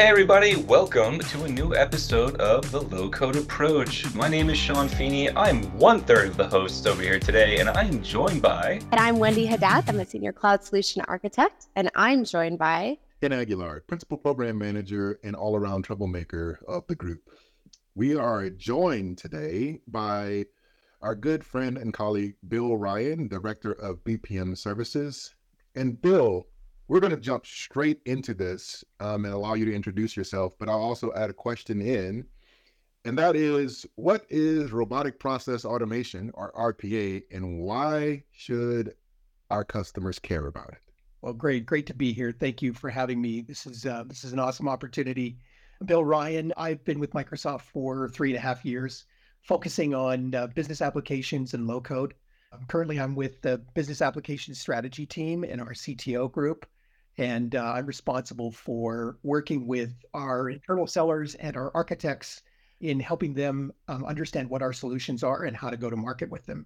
Hey, everybody, welcome to a new episode of the Low Code Approach. My name is Sean Feeney. I'm one third of the hosts over here today, and I'm joined by. And I'm Wendy Haddad. I'm a senior cloud solution architect, and I'm joined by. Ken Aguilar, principal program manager and all around troublemaker of the group. We are joined today by our good friend and colleague, Bill Ryan, director of BPM Services. And Bill, we're going to jump straight into this um, and allow you to introduce yourself, but I'll also add a question in. And that is what is robotic process automation or RPA and why should our customers care about it? Well, great, great to be here. Thank you for having me. This is uh, this is an awesome opportunity. Bill Ryan, I've been with Microsoft for three and a half years, focusing on uh, business applications and low code. Um, currently, I'm with the business application strategy team in our CTO group and uh, I'm responsible for working with our internal sellers and our architects in helping them um, understand what our solutions are and how to go to market with them.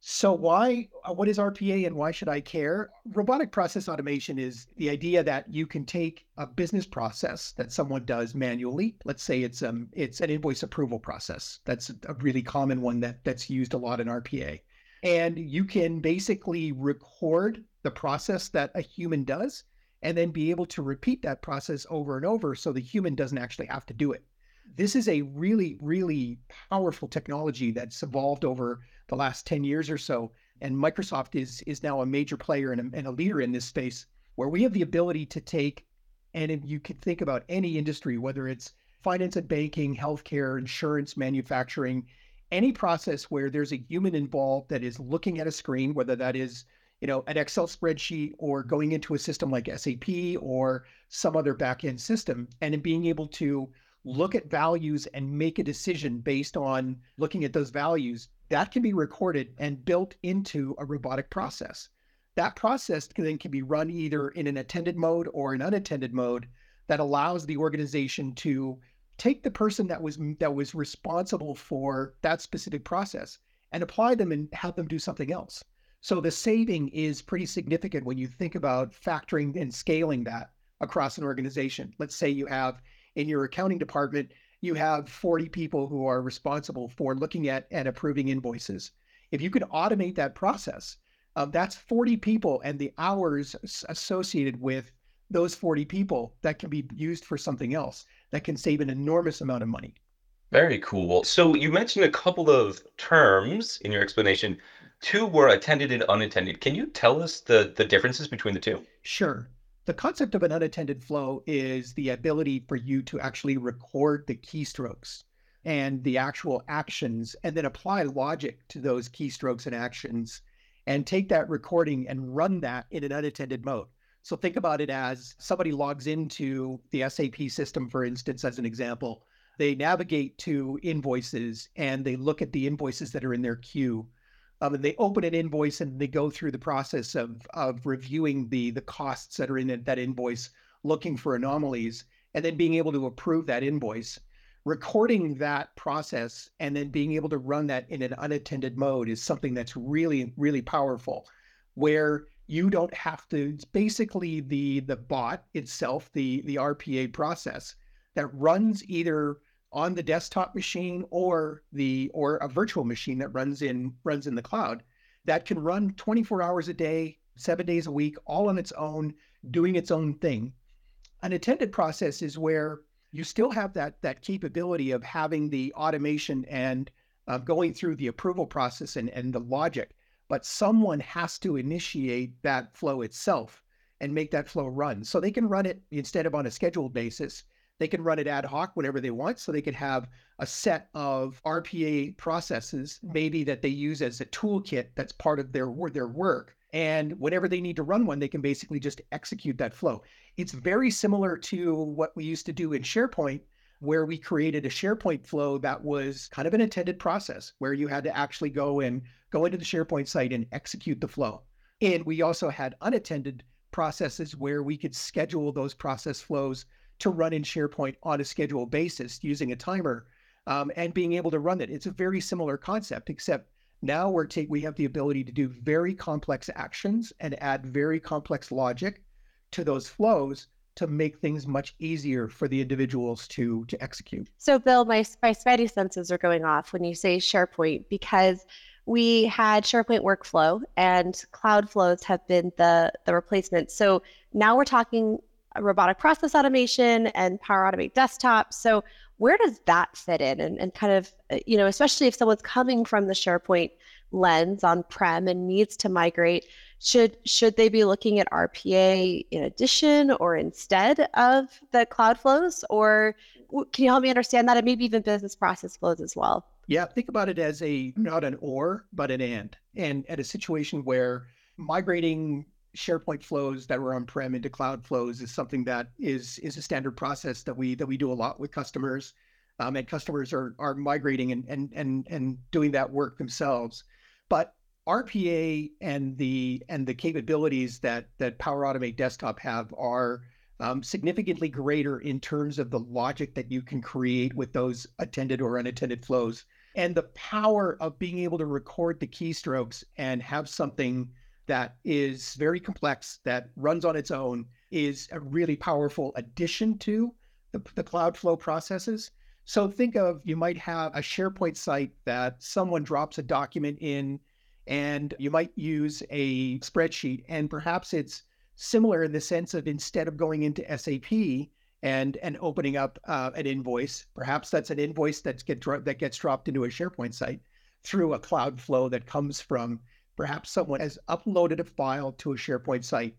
So, why, uh, what is RPA and why should I care? Robotic process automation is the idea that you can take a business process that someone does manually. Let's say it's um it's an invoice approval process. That's a really common one that that's used a lot in RPA. And you can basically record the process that a human does and then be able to repeat that process over and over so the human doesn't actually have to do it. This is a really, really powerful technology that's evolved over the last 10 years or so. And Microsoft is, is now a major player and a, and a leader in this space where we have the ability to take, and you can think about any industry, whether it's finance and banking, healthcare, insurance, manufacturing, any process where there's a human involved that is looking at a screen, whether that is you know, an Excel spreadsheet or going into a system like SAP or some other backend system and being able to look at values and make a decision based on looking at those values, that can be recorded and built into a robotic process. That process then can be run either in an attended mode or an unattended mode that allows the organization to take the person that was that was responsible for that specific process and apply them and have them do something else. So the saving is pretty significant when you think about factoring and scaling that across an organization. Let's say you have in your accounting department, you have 40 people who are responsible for looking at and approving invoices. If you could automate that process, um, that's 40 people and the hours associated with those 40 people that can be used for something else that can save an enormous amount of money. Very cool. So you mentioned a couple of terms in your explanation. Two were attended and unattended. Can you tell us the, the differences between the two? Sure. The concept of an unattended flow is the ability for you to actually record the keystrokes and the actual actions and then apply logic to those keystrokes and actions and take that recording and run that in an unattended mode. So think about it as somebody logs into the SAP system, for instance, as an example. They navigate to invoices and they look at the invoices that are in their queue um, and they open an invoice and they go through the process of of reviewing the the costs that are in that invoice, looking for anomalies, and then being able to approve that invoice. Recording that process and then being able to run that in an unattended mode is something that's really really powerful, where you don't have to. It's basically the the bot itself, the the RPA process that runs either on the desktop machine or the or a virtual machine that runs in runs in the cloud that can run 24 hours a day, seven days a week, all on its own, doing its own thing. An attended process is where you still have that that capability of having the automation and uh, going through the approval process and, and the logic, but someone has to initiate that flow itself and make that flow run. So they can run it instead of on a scheduled basis they can run it ad hoc whenever they want. So they can have a set of RPA processes, maybe that they use as a toolkit that's part of their, their work. And whenever they need to run one, they can basically just execute that flow. It's very similar to what we used to do in SharePoint, where we created a SharePoint flow that was kind of an attended process where you had to actually go and go into the SharePoint site and execute the flow. And we also had unattended processes where we could schedule those process flows to run in SharePoint on a scheduled basis using a timer um, and being able to run it. It's a very similar concept, except now we're take, we have the ability to do very complex actions and add very complex logic to those flows to make things much easier for the individuals to to execute. So, Bill, my my spidey senses are going off when you say SharePoint because we had SharePoint workflow and Cloud Flows have been the the replacement. So now we're talking robotic process automation and Power Automate Desktop. So where does that fit in? And, and kind of, uh, you know, especially if someone's coming from the SharePoint lens on prem and needs to migrate, should should they be looking at RPA in addition or instead of the cloud flows? Or can you help me understand that? And maybe even business process flows as well. Yeah, think about it as a not an or, but an and. And at a situation where migrating SharePoint flows that were on-prem into cloud flows is something that is is a standard process that we that we do a lot with customers. Um, and customers are are migrating and and and and doing that work themselves. But RPA and the and the capabilities that that Power Automate Desktop have are um, significantly greater in terms of the logic that you can create with those attended or unattended flows and the power of being able to record the keystrokes and have something that is very complex that runs on its own is a really powerful addition to the, the Cloudflow processes. So think of you might have a SharePoint site that someone drops a document in, and you might use a spreadsheet, and perhaps it's similar in the sense of instead of going into SAP and and opening up uh, an invoice, perhaps that's an invoice that's get dro- that gets dropped into a SharePoint site through a cloud flow that comes from Perhaps someone has uploaded a file to a SharePoint site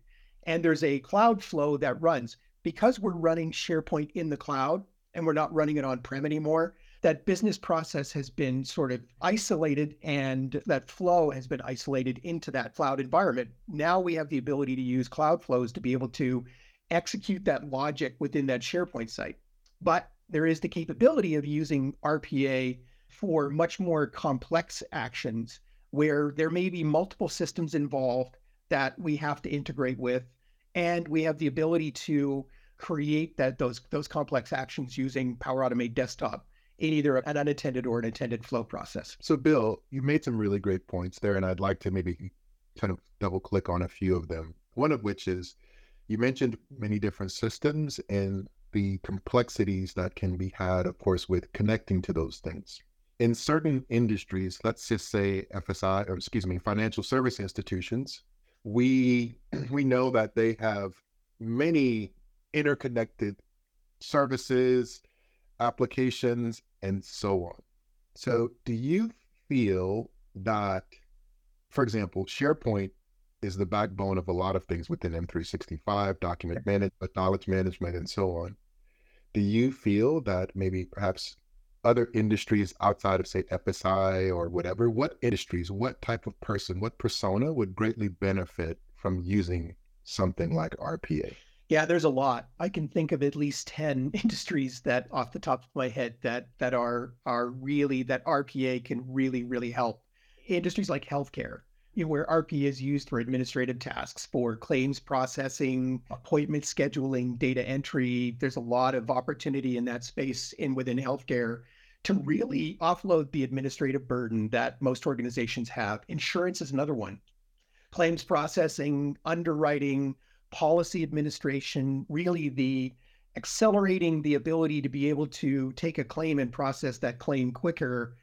and there's a cloud flow that runs. Because we're running SharePoint in the cloud and we're not running it on prem anymore, that business process has been sort of isolated and that flow has been isolated into that cloud environment. Now we have the ability to use cloud flows to be able to execute that logic within that SharePoint site. But there is the capability of using RPA for much more complex actions where there may be multiple systems involved that we have to integrate with, and we have the ability to create that those those complex actions using Power Automate Desktop in either an unattended or an attended flow process. So, Bill, you made some really great points there, and I'd like to maybe kind of double click on a few of them. One of which is you mentioned many different systems and the complexities that can be had, of course, with connecting to those things in certain industries, let's just say FSI or excuse me, financial service institutions, we we know that they have many interconnected services, applications, and so on. So, do you feel that, for example, SharePoint is the backbone of a lot of things within M365, document management, knowledge management, and so on? Do you feel that maybe perhaps other industries outside of say FSI or whatever, what industries, what type of person, what persona would greatly benefit from using something like RPA? Yeah, there's a lot. I can think of at least 10 industries that off the top of my head that that are are really that RPA can really really help. Industries like healthcare, you know, where RPA is used for administrative tasks, for claims processing, appointment scheduling, data entry. There's a lot of opportunity in that space in within healthcare to really offload the administrative burden that most organizations have. Insurance is another one. Claims processing, underwriting, policy administration, really the accelerating the ability to be able to take a claim and process that claim quicker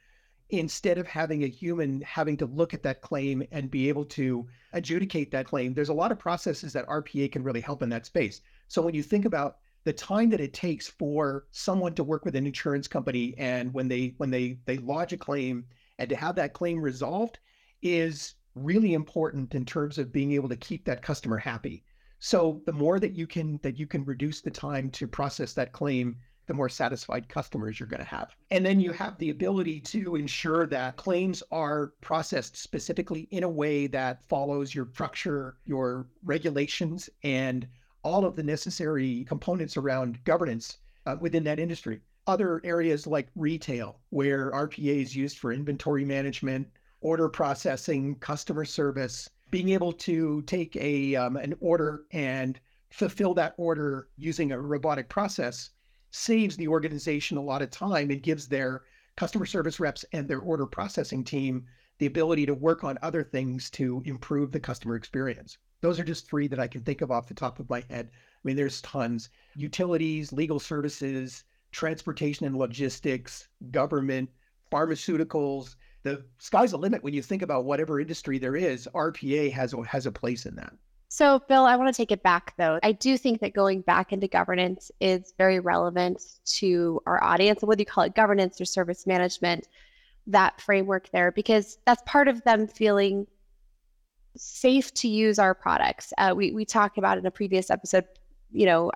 instead of having a human having to look at that claim and be able to adjudicate that claim. There's a lot of processes that RPA can really help in that space. So when you think about the time that it takes for someone to work with an insurance company and when they when they they lodge a claim and to have that claim resolved is really important in terms of being able to keep that customer happy. So the more that you can that you can reduce the time to process that claim, the more satisfied customers you're going to have. And then you have the ability to ensure that claims are processed specifically in a way that follows your structure, your regulations, and all of the necessary components around governance uh, within that industry. Other areas like retail, where RPA is used for inventory management, order processing, customer service, being able to take a um, an order and fulfill that order using a robotic process saves the organization a lot of time and gives their customer service reps and their order processing team the ability to work on other things to improve the customer experience. Those are just three that I can think of off the top of my head I mean, there's tons utilities, legal services, transportation and logistics, government, pharmaceuticals. The sky's the limit when you think about whatever industry there is. RPA has a, has a place in that. So, Bill, I want to take it back though. I do think that going back into governance is very relevant to our audience, whether you call it governance or service management, that framework there, because that's part of them feeling safe to use our products. Uh, we we talked about in a previous episode. You know,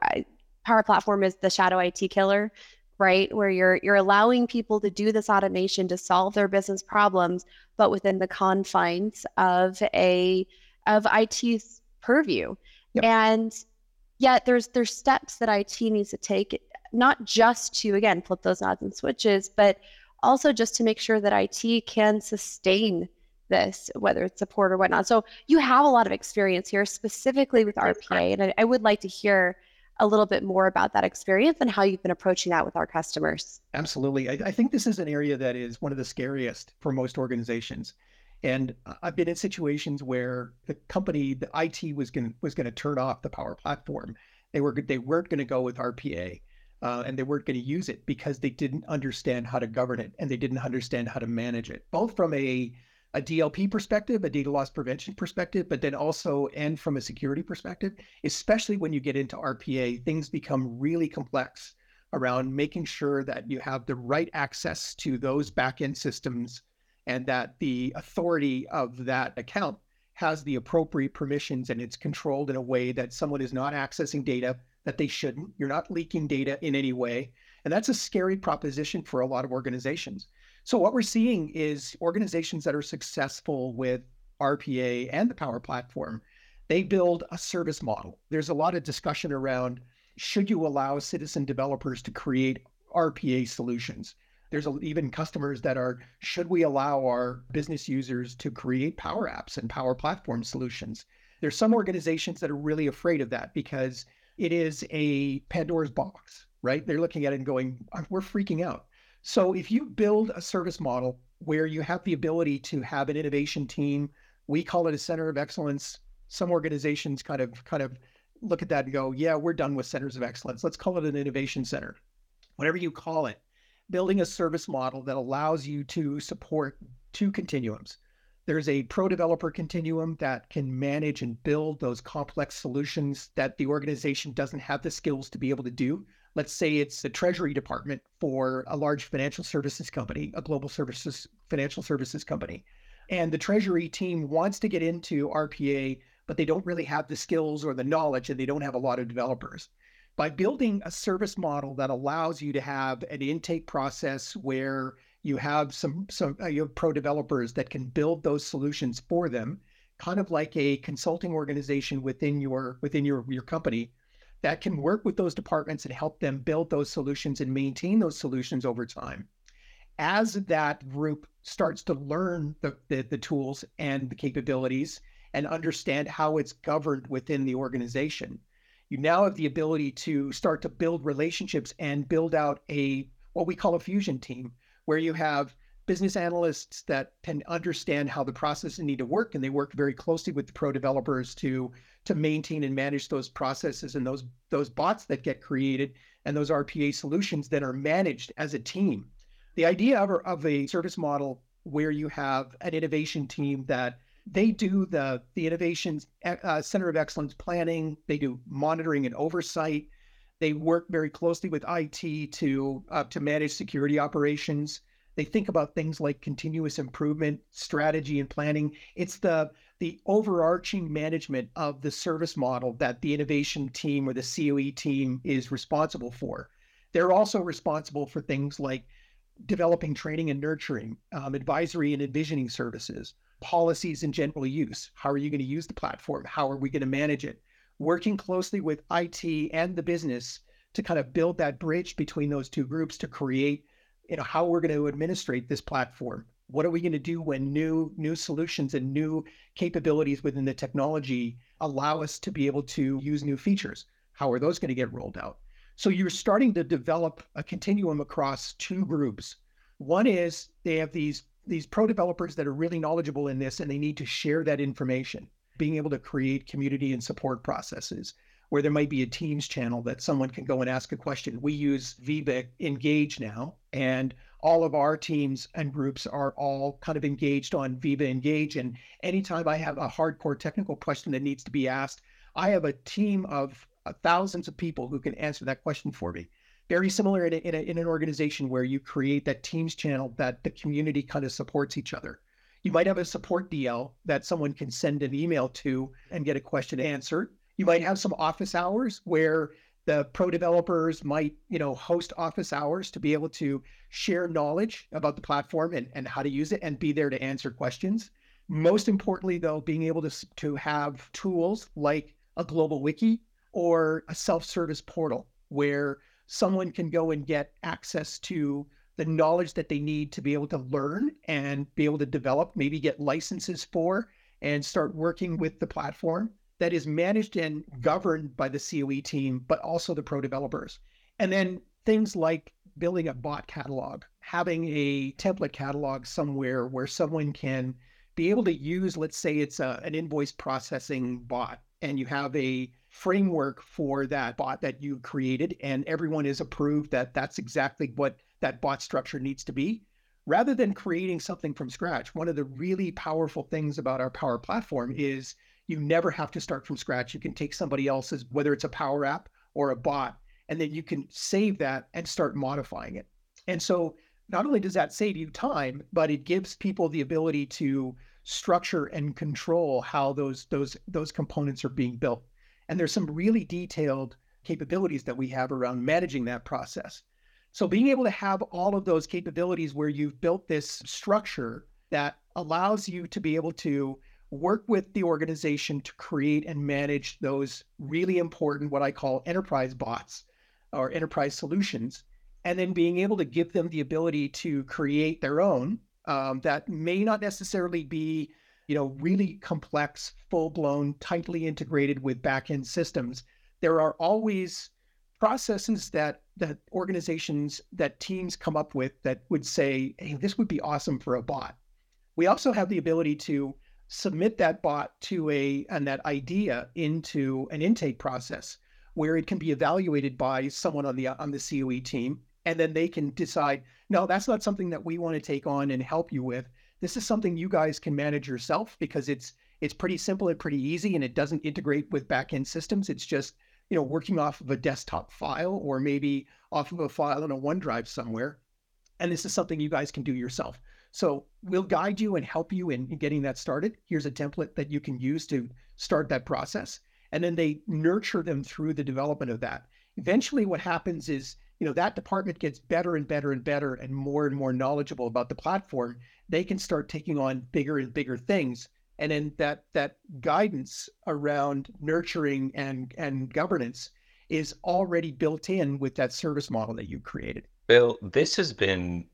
Power Platform is the shadow IT killer, right? Where you're you're allowing people to do this automation to solve their business problems, but within the confines of a of IT's purview. Yep. And yet there's there's steps that IT needs to take, not just to again flip those nods and switches, but also just to make sure that IT can sustain this, whether it's support or whatnot. So you have a lot of experience here, specifically with RPA, and I, I would like to hear a little bit more about that experience and how you've been approaching that with our customers. Absolutely. I, I, think this is an area that is one of the scariest for most organizations. And I've been in situations where the company, the IT was going was going to turn off the Power Platform. They were they weren't going to go with RPA, uh, and they weren't going to use it because they didn't understand how to govern it and they didn't understand how to manage it, both from a a DLP perspective, a data loss prevention perspective, but then also and from a security perspective, especially when you get into RPA, things become really complex around making sure that you have the right access to those backend systems and that the authority of that account has the appropriate permissions and it's controlled in a way that someone is not accessing data that they shouldn't. You're not leaking data in any way. And that's a scary proposition for a lot of organizations. So what we're seeing is organizations that are successful with RPA and the Power Platform, they build a service model. There's a lot of discussion around should you allow citizen developers to create RPA solutions? There's even customers that are should we allow our business users to create Power Apps and Power Platform solutions? There's some organizations that are really afraid of that because it is a Pandora's box, right? They're looking at it and going, we're freaking out. So if you build a service model where you have the ability to have an innovation team, we call it a center of excellence. Some organizations kind of kind of look at that and go, yeah, we're done with centers of excellence. Let's call it an innovation center. Whatever you call it, building a service model that allows you to support two continuums. There's a pro developer continuum that can manage and build those complex solutions that the organization doesn't have the skills to be able to do let's say it's the treasury department for a large financial services company, a global services financial services company. And the treasury team wants to get into RPA, but they don't really have the skills or the knowledge and they don't have a lot of developers. By building a service model that allows you to have an intake process where you have some some uh, you have pro developers that can build those solutions for them, kind of like a consulting organization within your within your your company that can work with those departments and help them build those solutions and maintain those solutions over time. As that group starts to learn the, the, the tools and the capabilities and understand how it's governed within the organization, you now have the ability to start to build relationships and build out a what we call a fusion team, where you have business analysts that can understand how the processes need to work and they work very closely with the pro developers to to maintain and manage those processes and those those bots that get created and those RPA solutions that are managed as a team. The idea of, of a service model where you have an innovation team that they do the the innovations uh, center of excellence planning, they do monitoring and oversight. They work very closely with IT to uh, to manage security operations. They think about things like continuous improvement, strategy, and planning. It's the the overarching management of the service model that the innovation team or the COE team is responsible for. They're also responsible for things like developing training and nurturing, um, advisory and envisioning services, policies and general use. How are you going to use the platform? How are we going to manage it? Working closely with IT and the business to kind of build that bridge between those two groups to create, you know, how we're going to administrate this platform what are we going to do when new new solutions and new capabilities within the technology allow us to be able to use new features? How are those going to get rolled out? So you're starting to develop a continuum across two groups. One is they have these these pro developers that are really knowledgeable in this and they need to share that information, being able to create community and support processes. Where there might be a Teams channel that someone can go and ask a question. We use Viva Engage now, and all of our teams and groups are all kind of engaged on Viva Engage. And anytime I have a hardcore technical question that needs to be asked, I have a team of uh, thousands of people who can answer that question for me. Very similar in, a, in, a, in an organization where you create that Teams channel that the community kind of supports each other. You might have a support DL that someone can send an email to and get a question answered. You might have some office hours where the pro developers might you know host office hours to be able to share knowledge about the platform and, and how to use it and be there to answer questions. Most importantly though being able to, to have tools like a global wiki or a self-service portal where someone can go and get access to the knowledge that they need to be able to learn and be able to develop maybe get licenses for and start working with the platform that is managed and governed by the COE team, but also the pro developers. And then things like building a bot catalog, having a template catalog somewhere where someone can be able to use, let's say it's a, an invoice processing bot, and you have a framework for that bot that you created, and everyone is approved that that's exactly what that bot structure needs to be. Rather than creating something from scratch, one of the really powerful things about our Power Platform is you never have to start from scratch. You can take somebody else's, whether it's a Power App or a bot, and then you can save that and start modifying it. And so not only does that save you time, but it gives people the ability to structure and control how those those those components are being built. And there's some really detailed capabilities that we have around managing that process. So being able to have all of those capabilities where you've built this structure that allows you to be able to work with the organization to create and manage those really important, what I call enterprise bots or enterprise solutions, and then being able to give them the ability to create their own um, that may not necessarily be, you know, really complex, full blown, tightly integrated with backend systems. There are always processes that that organizations that teams come up with that would say, "Hey, this would be awesome for a bot." We also have the ability to submit that bot to a and that idea into an intake process where it can be evaluated by someone on the on the COE team and then they can decide no that's not something that we want to take on and help you with. This is something you guys can manage yourself because it's it's pretty simple and pretty easy and it doesn't integrate with backend systems. It's just you know working off of a desktop file or maybe off of a file in a OneDrive somewhere. And this is something you guys can do yourself so we'll guide you and help you in, in getting that started. Here's a template that you can use to start that process. And then they nurture them through the development of that. Eventually, what happens is, you know, that department gets better and better and better and more and more knowledgeable about the platform. They can start taking on bigger and bigger things. And then that that guidance around nurturing and and governance is already built in with that service model that you created. Bill, this has been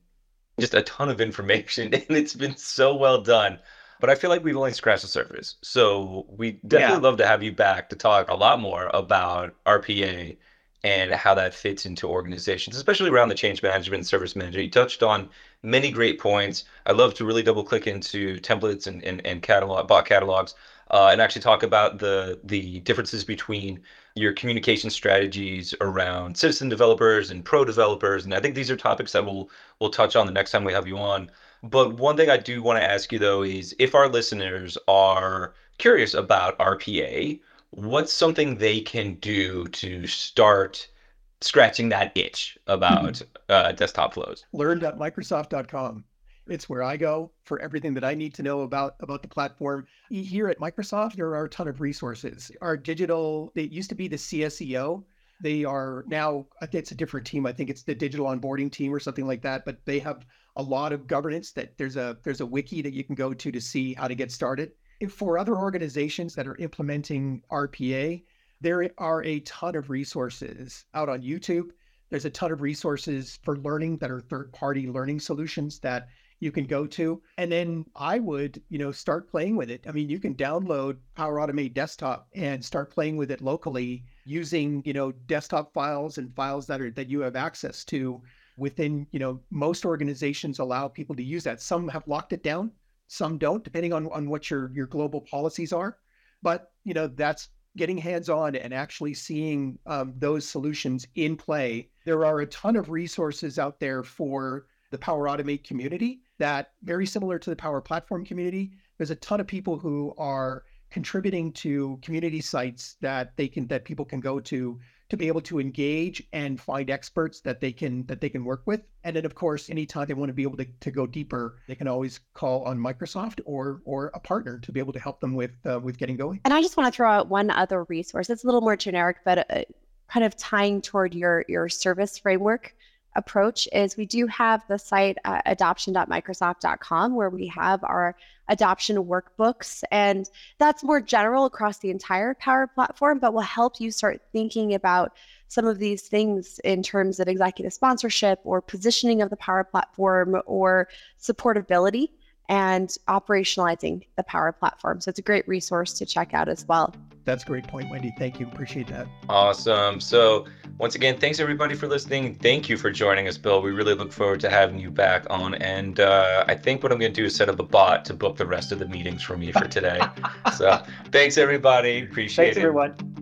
just a ton of information and it's been so well done. But I feel like we've only scratched the surface. So we definitely yeah. love to have you back to talk a lot more about RPA and how that fits into organizations, especially around the change management and service manager. You touched on many great points. I love to really double click into templates and, and, and catalog bot catalogs uh, and actually talk about the the differences between your communication strategies around citizen developers and pro developers. And I think these are topics that we'll we'll touch on the next time we have you on. But one thing I do want to ask you though is if our listeners are curious about RPA, what's something they can do to start scratching that itch about mm-hmm. uh, desktop flows? Learn.microsoft.com. It's where I go for everything that I need to know about about the platform. Here at Microsoft, there are a ton of resources. Our digital, it used to be the CSEO. They are now, it's a different team. I think it's the digital onboarding team or something like that. But they have a lot of governance. That there's a there's a wiki that you can go to to see how to get started. For other organizations that are implementing RPA, there are a ton of resources out on YouTube. There's a ton of resources for learning that are third party learning solutions that you can go to. And then I would, you know, start playing with it. I mean, you can download Power Automate Desktop and start playing with it locally using, you know, desktop files and files that are that you have access to within, you know, most organizations allow people to use that. Some have locked it down, some don't, depending on, on what your your global policies are. But, you know, that's getting hands on and actually seeing um, those solutions in play. There are a ton of resources out there for the Power Automate community that very similar to the Power Platform community. There's a ton of people who are contributing to community sites that they can that people can go to to be able to engage and find experts that they can that they can work with. And then of course anytime they want to be able to, to go deeper they can always call on microsoft or or a partner to be able to help them with uh, with getting going. And i just want to throw out one other resource. It's a little more generic but uh, kind of tying toward your your service framework approach is we do have the site uh, adoption.microsoft.com where we have our adoption workbooks and that's more general across the entire power platform but will help you start thinking about some of these things in terms of executive sponsorship or positioning of the power platform or supportability and operationalizing the Power Platform. So it's a great resource to check out as well. That's a great point, Wendy. Thank you. Appreciate that. Awesome. So, once again, thanks everybody for listening. Thank you for joining us, Bill. We really look forward to having you back on. And uh, I think what I'm going to do is set up a bot to book the rest of the meetings for me for today. so, thanks everybody. Appreciate thanks, it. Thanks, everyone.